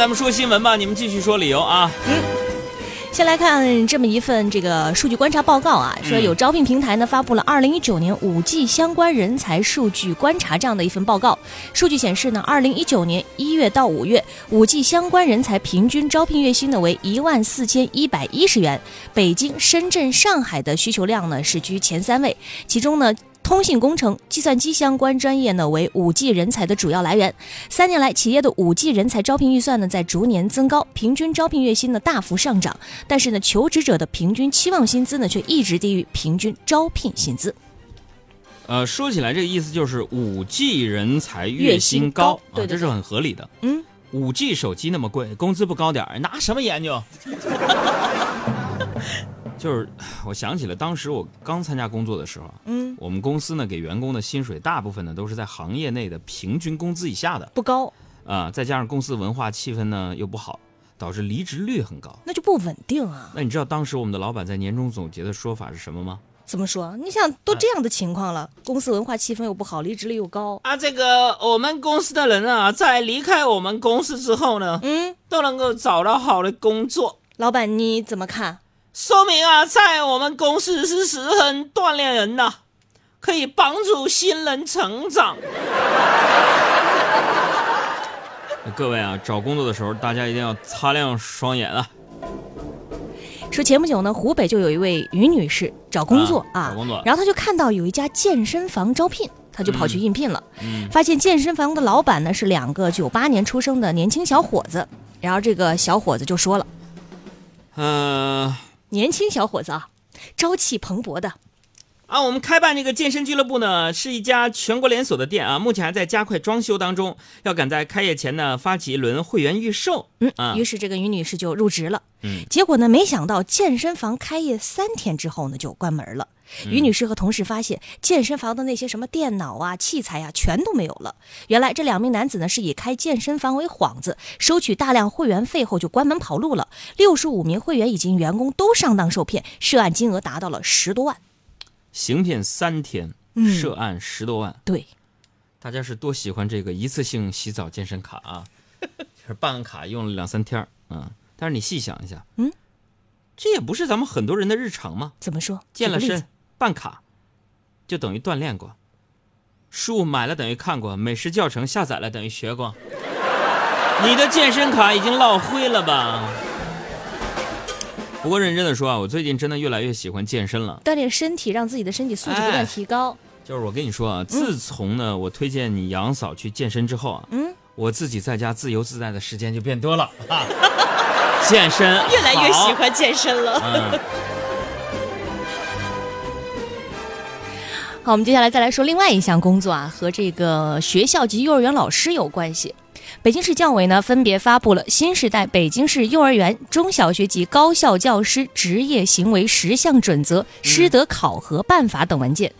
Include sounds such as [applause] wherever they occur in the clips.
咱们说新闻吧，你们继续说理由啊。嗯先来看这么一份这个数据观察报告啊，说有招聘平台呢发布了二零一九年五 G 相关人才数据观察这样的一份报告。数据显示呢，二零一九年一月到五月，五 G 相关人才平均招聘月薪呢为一万四千一百一十元，北京、深圳、上海的需求量呢是居前三位，其中呢。通信工程、计算机相关专业呢，为五 G 人才的主要来源。三年来，企业的五 G 人才招聘预算呢，在逐年增高，平均招聘月薪呢大幅上涨。但是呢，求职者的平均期望薪资呢，却一直低于平均招聘薪资。呃，说起来，这个意思就是五 G 人才月薪高，对，这是很合理的。嗯，五 G 手机那么贵，工资不高点儿，拿什么研究？[laughs] 就是我想起了当时我刚参加工作的时候，嗯，我们公司呢给员工的薪水大部分呢都是在行业内的平均工资以下的，不高啊，再加上公司文化气氛呢又不好，导致离职率很高，那就不稳定啊。那你知道当时我们的老板在年终总结的说法是什么吗？怎么说？你想都这样的情况了，公司文化气氛又不好，离职率又高啊，这个我们公司的人啊，在离开我们公司之后呢，嗯，都能够找到好的工作。老板你怎么看？说明啊，在我们公司是十分锻炼人的，可以帮助新人成长。[laughs] 各位啊，找工作的时候大家一定要擦亮双眼啊！说前不久呢，湖北就有一位于女士找工作啊，找工作，然后她就看到有一家健身房招聘，她就跑去应聘了。嗯，发现健身房的老板呢是两个九八年出生的年轻小伙子，然后这个小伙子就说了，嗯。年轻小伙子啊，朝气蓬勃的。啊，我们开办这个健身俱乐部呢，是一家全国连锁的店啊，目前还在加快装修当中，要赶在开业前呢发起一轮会员预售。嗯啊，于是这个于女士就入职了。嗯，结果呢，没想到健身房开业三天之后呢就关门了。于女士和同事发现，健身房的那些什么电脑啊、器材啊，全都没有了。原来这两名男子呢，是以开健身房为幌子，收取大量会员费后就关门跑路了。六十五名会员以及员工都上当受骗，涉案金额达到了十多万。行骗三天，涉案十多万。对，大家是多喜欢这个一次性洗澡健身卡啊？就 [laughs] 是办个卡用了两三天啊。但是你细想一下，嗯，这也不是咱们很多人的日常吗？怎么说？健了身。办卡，就等于锻炼过；书买了等于看过；美食教程下载了等于学过。[laughs] 你的健身卡已经落灰了吧？不过认真的说啊，我最近真的越来越喜欢健身了，锻炼身体，让自己的身体素质不断提高。就是我跟你说啊，自从呢我推荐你杨嫂去健身之后啊，嗯，我自己在家自由自在的时间就变多了。健身 [laughs] 越来越喜欢健身了。嗯。[laughs] 好，我们接下来再来说另外一项工作啊，和这个学校及幼儿园老师有关系。北京市教委呢，分别发布了新时代北京市幼儿园、中小学及高校教师职业行为十项准则、师德考核办法等文件。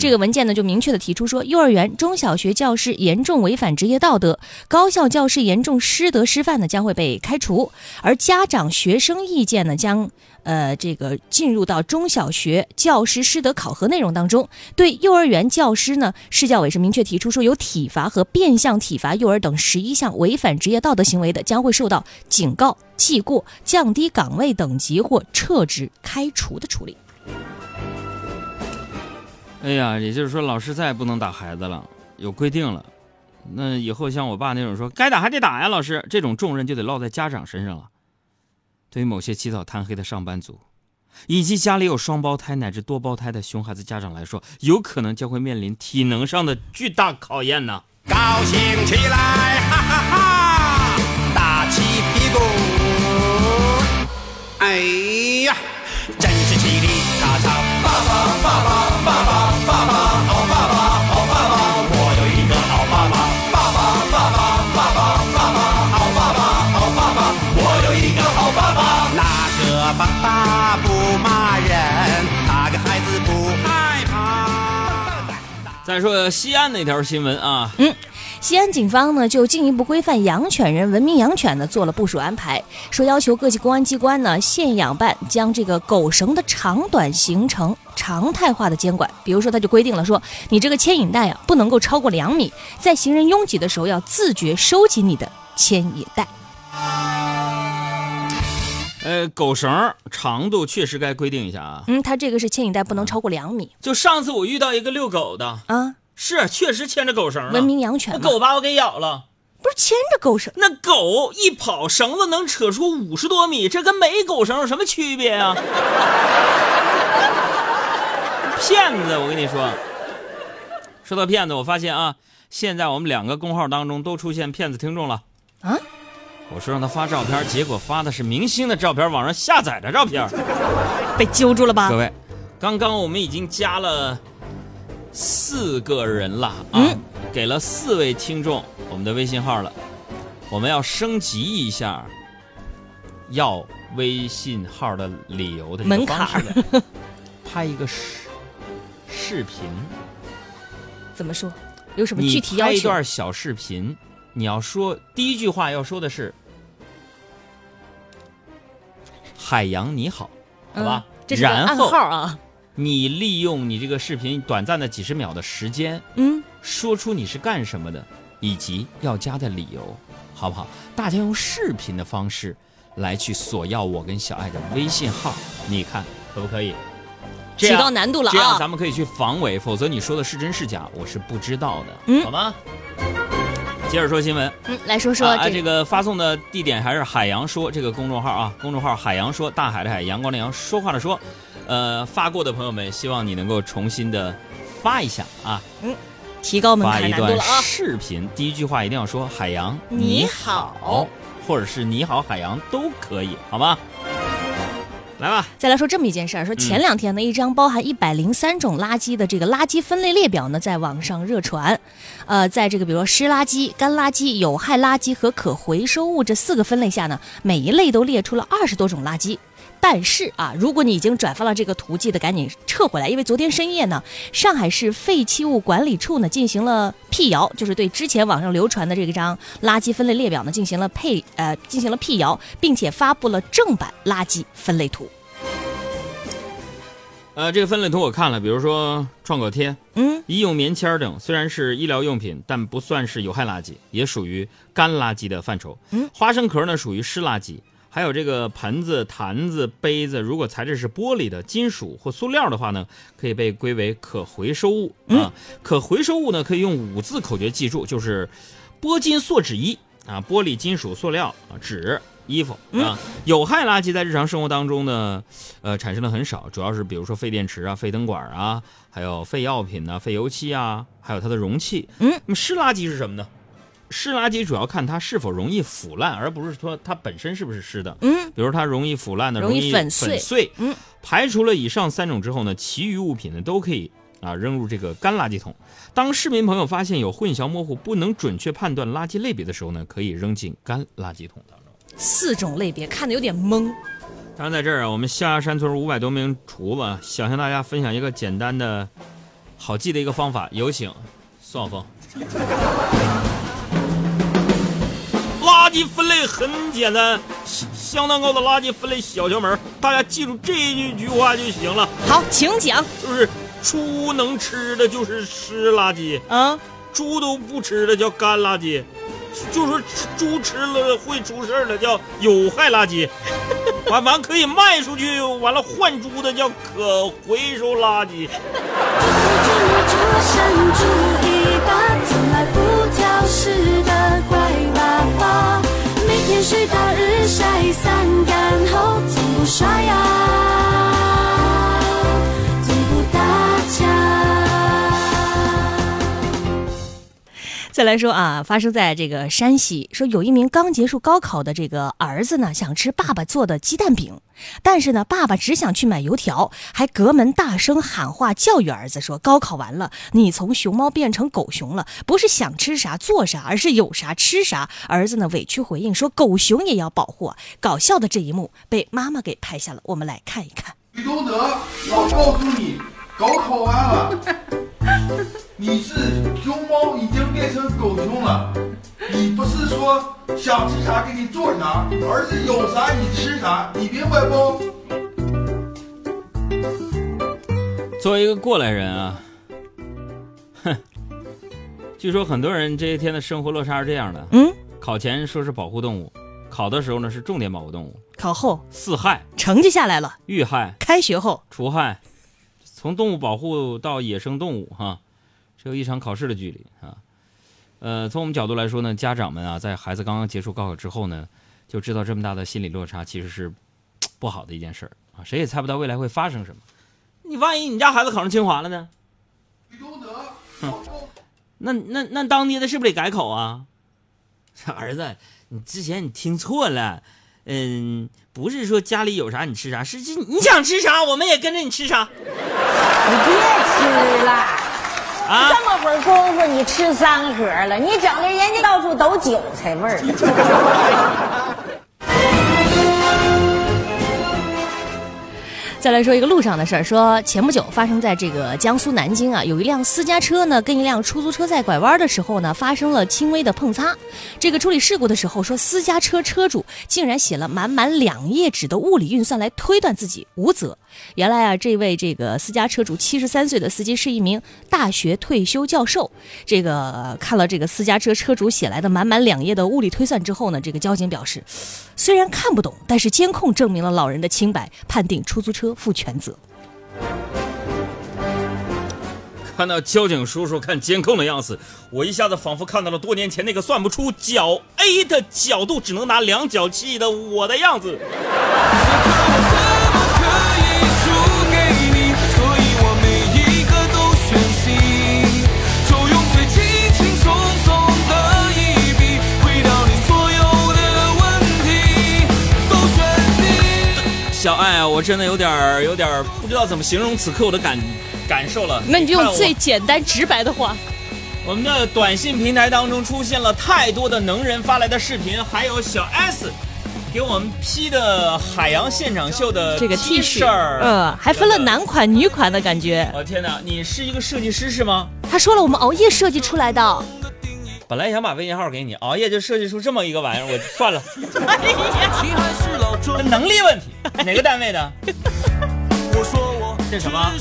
这个文件呢，就明确的提出说，幼儿园、中小学教师严重违反职业道德，高校教师严重师德失范呢，将会被开除。而家长、学生意见呢，将呃这个进入到中小学教师师德考核内容当中。对幼儿园教师呢，市教委是明确提出说，有体罚和变相体罚幼儿等十一项违反职业道德行为的，将会受到警告、记过、降低岗位等级或撤职、开除的处理。哎呀，也就是说，老师再也不能打孩子了，有规定了。那以后像我爸那种说该打还得打呀，老师这种重任就得落在家长身上了。对于某些起早贪黑的上班族，以及家里有双胞胎乃至多胞胎的熊孩子家长来说，有可能将会面临体能上的巨大考验呢。高兴起来，哈哈哈，打起屁股，哎呀，真再说西安那条新闻啊，嗯，西安警方呢就进一步规范养犬人文明养犬呢做了部署安排，说要求各级公安机关呢县养办将这个狗绳的长短形成常态化的监管。比如说，他就规定了说，你这个牵引带啊不能够超过两米，在行人拥挤的时候要自觉收紧你的牵引带。呃，狗绳长度确实该规定一下啊。嗯，它这个是牵引带不能超过两米就上次我遇到一个遛狗的，啊，是确实牵着狗绳了，文明养犬。那狗把我给咬了。不是牵着狗绳，那狗一跑，绳子能扯出五十多米，这跟没狗绳有什么区别啊？骗子，我跟你说。说到骗子，我发现啊，现在我们两个公号当中都出现骗子听众了。啊？我说让他发照片，结果发的是明星的照片，网上下载的照片。[laughs] 被揪住了吧各？位，刚刚我们已经加了四个人了啊，嗯给了四位听众我们的微信号了，我们要升级一下要微信号的理由的门槛 [laughs] 拍一个视视频，怎么说？有什么具体要求？拍一段小视频，你要说第一句话要说的是“海洋你好”，好吧？嗯这是暗号啊。你利用你这个视频短暂的几十秒的时间，嗯，说出你是干什么的，以及要加的理由，好不好？大家用视频的方式来去索要我跟小爱的微信号，你看可不可以？这提样高难度了这样啊！咱们可以去防伪，否则你说的是真是假，我是不知道的，嗯好吗？接着说新闻，嗯，来说说啊，这这个发送的地点还是海洋说这个公众号啊，公众号海洋说，大海的海，阳光的阳，说话的说，呃，发过的朋友们，希望你能够重新的发一下啊，嗯提高门发一段槛难度了啊！视频，第一句话一定要说海洋你好。好，或者是你好海洋都可以，好吗？来吧，再来说这么一件事儿，说前两天呢，一张包含一百零三种垃圾的这个垃圾分类列表呢，在网上热传。呃，在这个比如说湿垃圾、干垃圾、有害垃圾和可回收物这四个分类下呢，每一类都列出了二十多种垃圾。但是啊，如果你已经转发了这个图，记得赶紧撤回来，因为昨天深夜呢，上海市废弃物管理处呢进行了辟谣，就是对之前网上流传的这张垃圾分类列表呢进行了配呃进行了辟谣，并且发布了正版垃圾分类图。呃，这个分类图我看了，比如说创可贴、嗯，医用棉签等，虽然是医疗用品，但不算是有害垃圾，也属于干垃圾的范畴。嗯，花生壳呢属于湿垃圾，还有这个盆子、坛子、杯子，如果材质是玻璃的、金属或塑料的话呢，可以被归为可回收物啊。可回收物呢，可以用五字口诀记住，就是玻金塑纸衣啊，玻璃、金属、塑料啊，纸。衣服啊，有害垃圾在日常生活当中呢，呃，产生的很少，主要是比如说废电池啊、废灯管啊，还有废药品呐、废油漆啊，还有它的容器。嗯，那么湿垃圾是什么呢？湿垃圾主要看它是否容易腐烂，而不是说它本身是不是湿的。嗯，比如它容易腐烂的，容易易粉碎粉碎。嗯，排除了以上三种之后呢，其余物品呢都可以啊扔入这个干垃圾桶。当市民朋友发现有混淆模糊、不能准确判断垃圾类别的时候呢，可以扔进干垃圾桶当中。四种类别看的有点懵。当然，在这儿啊，我们象牙山村五百多名厨子想向大家分享一个简单的、好记的一个方法。有请宋晓峰。垃圾分类很简单，相相当高的垃圾分类小窍门，大家记住这一句话就行了。好，请讲。就是猪能吃的就是湿垃圾，啊，猪都不吃的叫干垃圾，就说猪吃了会出事儿的叫有害垃圾，[laughs] 完完可以卖出去，完了换猪的叫可回收垃圾。天睡到日晒三竿后，从不刷牙，再来说啊，发生在这个山西，说有一名刚结束高考的这个儿子呢，想吃爸爸做的鸡蛋饼，但是呢，爸爸只想去买油条，还隔门大声喊话教育儿子说：“高考完了，你从熊猫变成狗熊了，不是想吃啥做啥，而是有啥吃啥。”儿子呢委屈回应说：“狗熊也要保护。”搞笑的这一幕被妈妈给拍下了，我们来看一看。李东德，我告诉你，高考完了，[laughs] 你是熊猫已经变成狗熊了。你不是说想吃啥给你做啥，而是有啥你吃啥，你明白不？作为一个过来人啊，哼，[laughs] 据说很多人这些天的生活落差是这样的：嗯，考前说是保护动物，考的时候呢是重点保护动物，考后四害、成绩下来了，遇害、开学后除害，从动物保护到野生动物哈，只有一场考试的距离啊。呃，从我们角度来说呢，家长们啊，在孩子刚刚结束高考之后呢，就知道这么大的心理落差其实是不好的一件事儿啊，谁也猜不到未来会发生什么。你万一你家孩子考上清华了呢？那那那当爹的是不是得改口啊？[laughs] 儿子，你之前你听错了，嗯，不是说家里有啥你吃啥，是这你想吃啥我们也跟着你吃啥你别吃了，啊？这么会儿功夫你吃三盒了，你整的人家到处都韭菜味儿。再来说一个路上的事儿，说前不久发生在这个江苏南京啊，有一辆私家车呢跟一辆出租车在拐弯的时候呢发生了轻微的碰擦。这个处理事故的时候说，私家车车主竟然写了满满两页纸的物理运算来推断自己无责。原来啊，这位这个私家车主七十三岁的司机是一名大学退休教授。这个看了这个私家车车主写来的满满两页的物理推算之后呢，这个交警表示，虽然看不懂，但是监控证明了老人的清白，判定出租车负全责。看到交警叔叔看监控的样子，我一下子仿佛看到了多年前那个算不出角 A 的角度，只能拿量角器的我的样子。小爱啊，我真的有点儿有点儿不知道怎么形容此刻我的感感受了。那你就用最简单直白的话。我们的短信平台当中出现了太多的能人发来的视频，还有小 S 给我们 P 的海洋现场秀的这个 T 恤，恤儿，嗯，还分了男款、女款的感觉。我、天哪，你是一个设计师是吗？他说了，我们熬夜设计出来的。本来想把微信号给你，熬夜就设计出这么一个玩意儿，我算了，你还是老这庄，能力问题。哪个单位的？我说我这什么？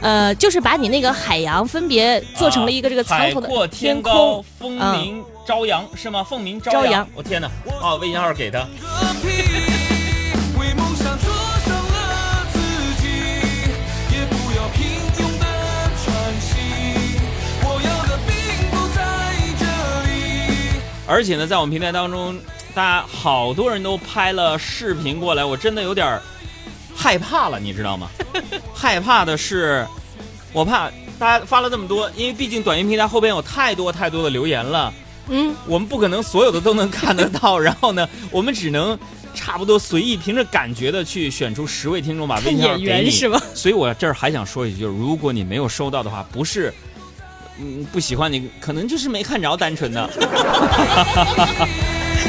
呃，就是把你那个海洋分别做成了一个这个苍头的海阔天天高空，，风嗯鸣朝阳、是吗？凤鸣朝朝阳我天哪！哦，微信号给他。个屁，为梦想灼伤了自己，也不要平庸的喘息。我要的并不在这里。而且呢，在我们平台当中，大家好多人都拍了视频过来，我真的有点儿害怕了，你知道吗？[laughs] 害怕的是，我怕大家发了这么多，因为毕竟短音平台后边有太多太多的留言了，嗯，我们不可能所有的都能看得到，然后呢，我们只能差不多随意凭着感觉的去选出十位听众把微看信号给你，缘是吧？所以我这儿还想说一句，就是如果你没有收到的话，不是。嗯，不喜欢你，可能就是没看着，单纯的。[laughs]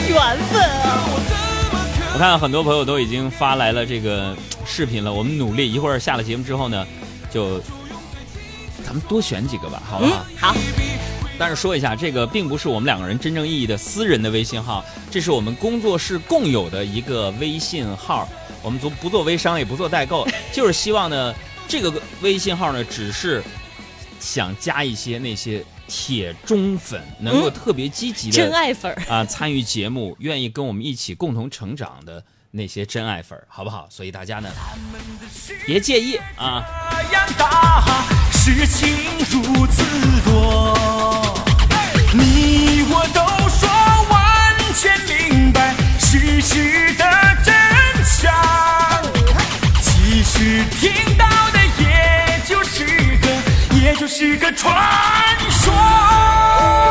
缘分啊！我看很多朋友都已经发来了这个视频了，我们努力一会儿下了节目之后呢，就咱们多选几个吧，好不好？嗯，好，但是说一下，这个并不是我们两个人真正意义的私人的微信号，这是我们工作室共有的一个微信号。我们不不做微商，也不做代购，[laughs] 就是希望呢，这个微信号呢，只是想加一些那些铁忠粉，能够特别积极的、真爱粉儿。啊，参与节目，愿意跟我们一起共同成长的那些真爱粉儿，好不好？所以大家呢，别介意啊。那样大，事情如此多，你我都说完全明白事实的真相。其实听到的也就是个，也这就是个传说。